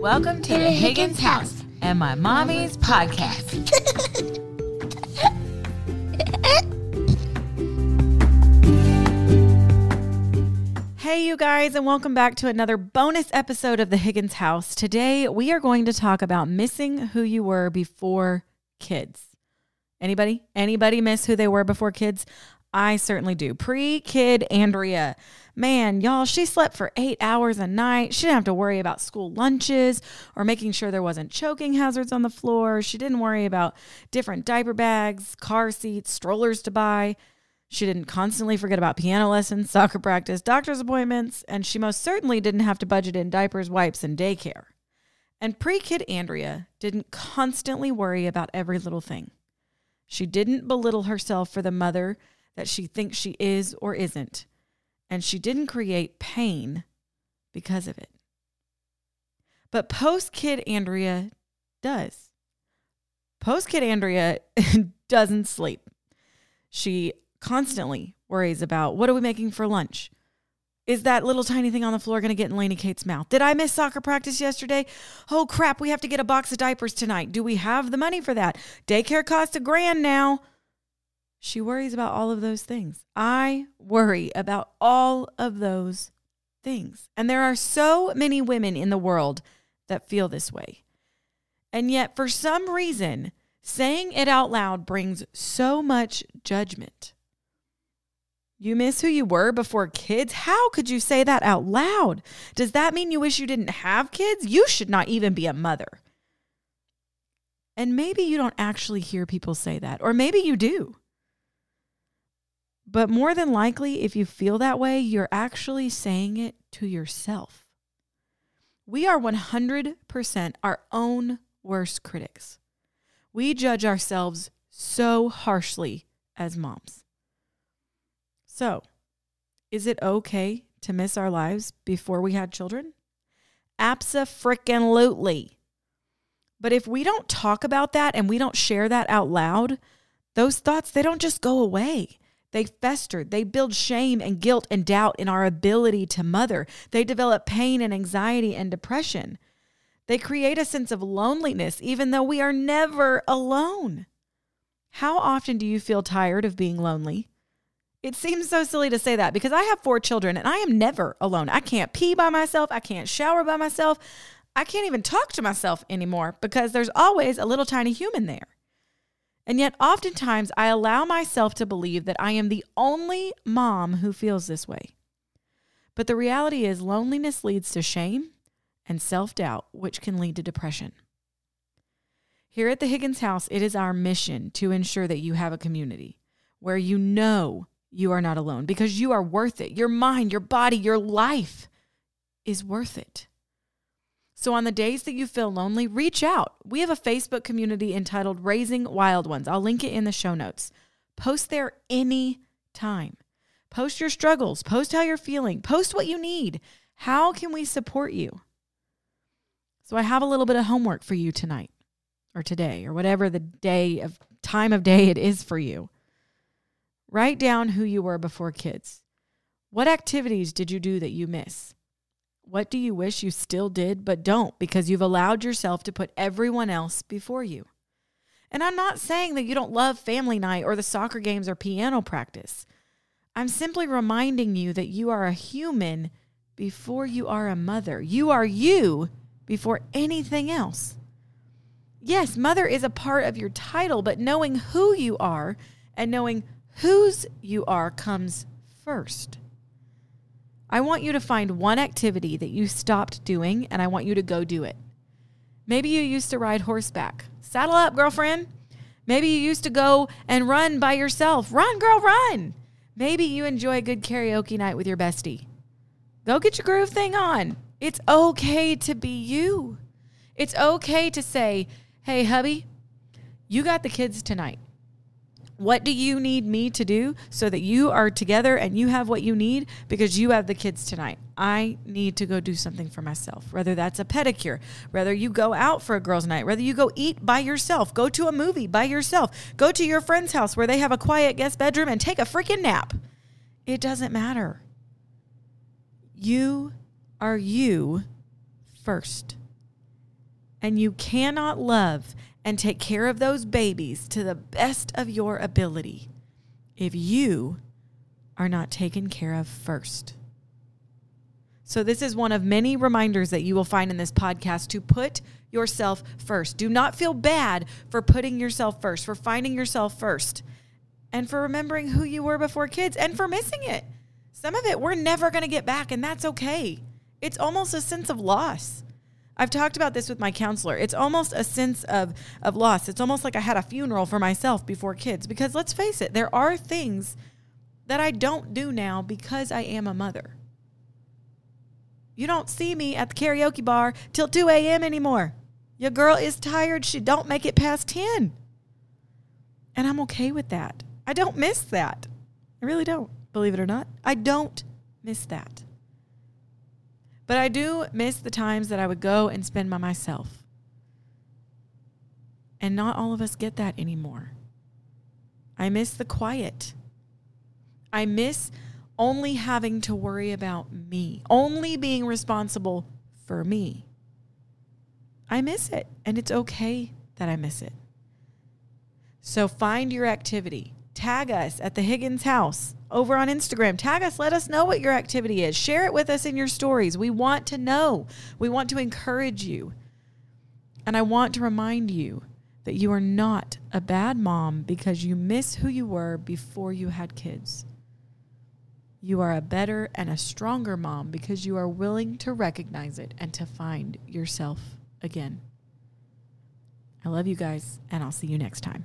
Welcome to the Higgins house and my mommy's podcast. Hey, you guys, and welcome back to another bonus episode of the Higgins House. Today, we are going to talk about missing who you were before kids. Anybody? Anybody miss who they were before kids? I certainly do. Pre kid Andrea. Man, y'all, she slept for eight hours a night. She didn't have to worry about school lunches or making sure there wasn't choking hazards on the floor. She didn't worry about different diaper bags, car seats, strollers to buy. She didn't constantly forget about piano lessons, soccer practice, doctor's appointments, and she most certainly didn't have to budget in diapers, wipes, and daycare. And pre kid Andrea didn't constantly worry about every little thing. She didn't belittle herself for the mother that she thinks she is or isn't, and she didn't create pain because of it. But post kid Andrea does. Post kid Andrea doesn't sleep. She constantly worries about what are we making for lunch? Is that little tiny thing on the floor going to get in Lainey Kate's mouth? Did I miss soccer practice yesterday? Oh crap, we have to get a box of diapers tonight. Do we have the money for that? Daycare costs a grand now. She worries about all of those things. I worry about all of those things. And there are so many women in the world that feel this way. And yet, for some reason, saying it out loud brings so much judgment. You miss who you were before kids? How could you say that out loud? Does that mean you wish you didn't have kids? You should not even be a mother. And maybe you don't actually hear people say that, or maybe you do. But more than likely, if you feel that way, you're actually saying it to yourself. We are 100% our own worst critics. We judge ourselves so harshly as moms. So, is it okay to miss our lives before we had children? Abso-freaking-lutely. But if we don't talk about that and we don't share that out loud, those thoughts, they don't just go away. They fester. They build shame and guilt and doubt in our ability to mother. They develop pain and anxiety and depression. They create a sense of loneliness, even though we are never alone. How often do you feel tired of being lonely? It seems so silly to say that because I have four children and I am never alone. I can't pee by myself. I can't shower by myself. I can't even talk to myself anymore because there's always a little tiny human there. And yet, oftentimes, I allow myself to believe that I am the only mom who feels this way. But the reality is, loneliness leads to shame and self doubt, which can lead to depression. Here at the Higgins House, it is our mission to ensure that you have a community where you know you are not alone because you are worth it. Your mind, your body, your life is worth it. So, on the days that you feel lonely, reach out. We have a Facebook community entitled Raising Wild Ones. I'll link it in the show notes. Post there any time. Post your struggles, post how you're feeling, post what you need. How can we support you? So, I have a little bit of homework for you tonight or today or whatever the day of time of day it is for you. Write down who you were before kids. What activities did you do that you miss? What do you wish you still did but don't because you've allowed yourself to put everyone else before you? And I'm not saying that you don't love family night or the soccer games or piano practice. I'm simply reminding you that you are a human before you are a mother. You are you before anything else. Yes, mother is a part of your title, but knowing who you are and knowing whose you are comes first. I want you to find one activity that you stopped doing and I want you to go do it. Maybe you used to ride horseback. Saddle up, girlfriend. Maybe you used to go and run by yourself. Run, girl, run. Maybe you enjoy a good karaoke night with your bestie. Go get your groove thing on. It's okay to be you. It's okay to say, hey, hubby, you got the kids tonight. What do you need me to do so that you are together and you have what you need because you have the kids tonight? I need to go do something for myself, whether that's a pedicure, whether you go out for a girls' night, whether you go eat by yourself, go to a movie by yourself, go to your friend's house where they have a quiet guest bedroom and take a freaking nap. It doesn't matter. You are you first. And you cannot love and take care of those babies to the best of your ability if you are not taken care of first. So, this is one of many reminders that you will find in this podcast to put yourself first. Do not feel bad for putting yourself first, for finding yourself first, and for remembering who you were before kids and for missing it. Some of it we're never going to get back, and that's okay. It's almost a sense of loss. I've talked about this with my counselor. It's almost a sense of, of loss. It's almost like I had a funeral for myself before kids because let's face it, there are things that I don't do now because I am a mother. You don't see me at the karaoke bar till 2 a.m. anymore. Your girl is tired. She don't make it past 10. And I'm okay with that. I don't miss that. I really don't, believe it or not. I don't miss that. But I do miss the times that I would go and spend by myself. And not all of us get that anymore. I miss the quiet. I miss only having to worry about me, only being responsible for me. I miss it, and it's okay that I miss it. So find your activity. Tag us at the Higgins house over on Instagram. Tag us, let us know what your activity is. Share it with us in your stories. We want to know, we want to encourage you. And I want to remind you that you are not a bad mom because you miss who you were before you had kids. You are a better and a stronger mom because you are willing to recognize it and to find yourself again. I love you guys, and I'll see you next time.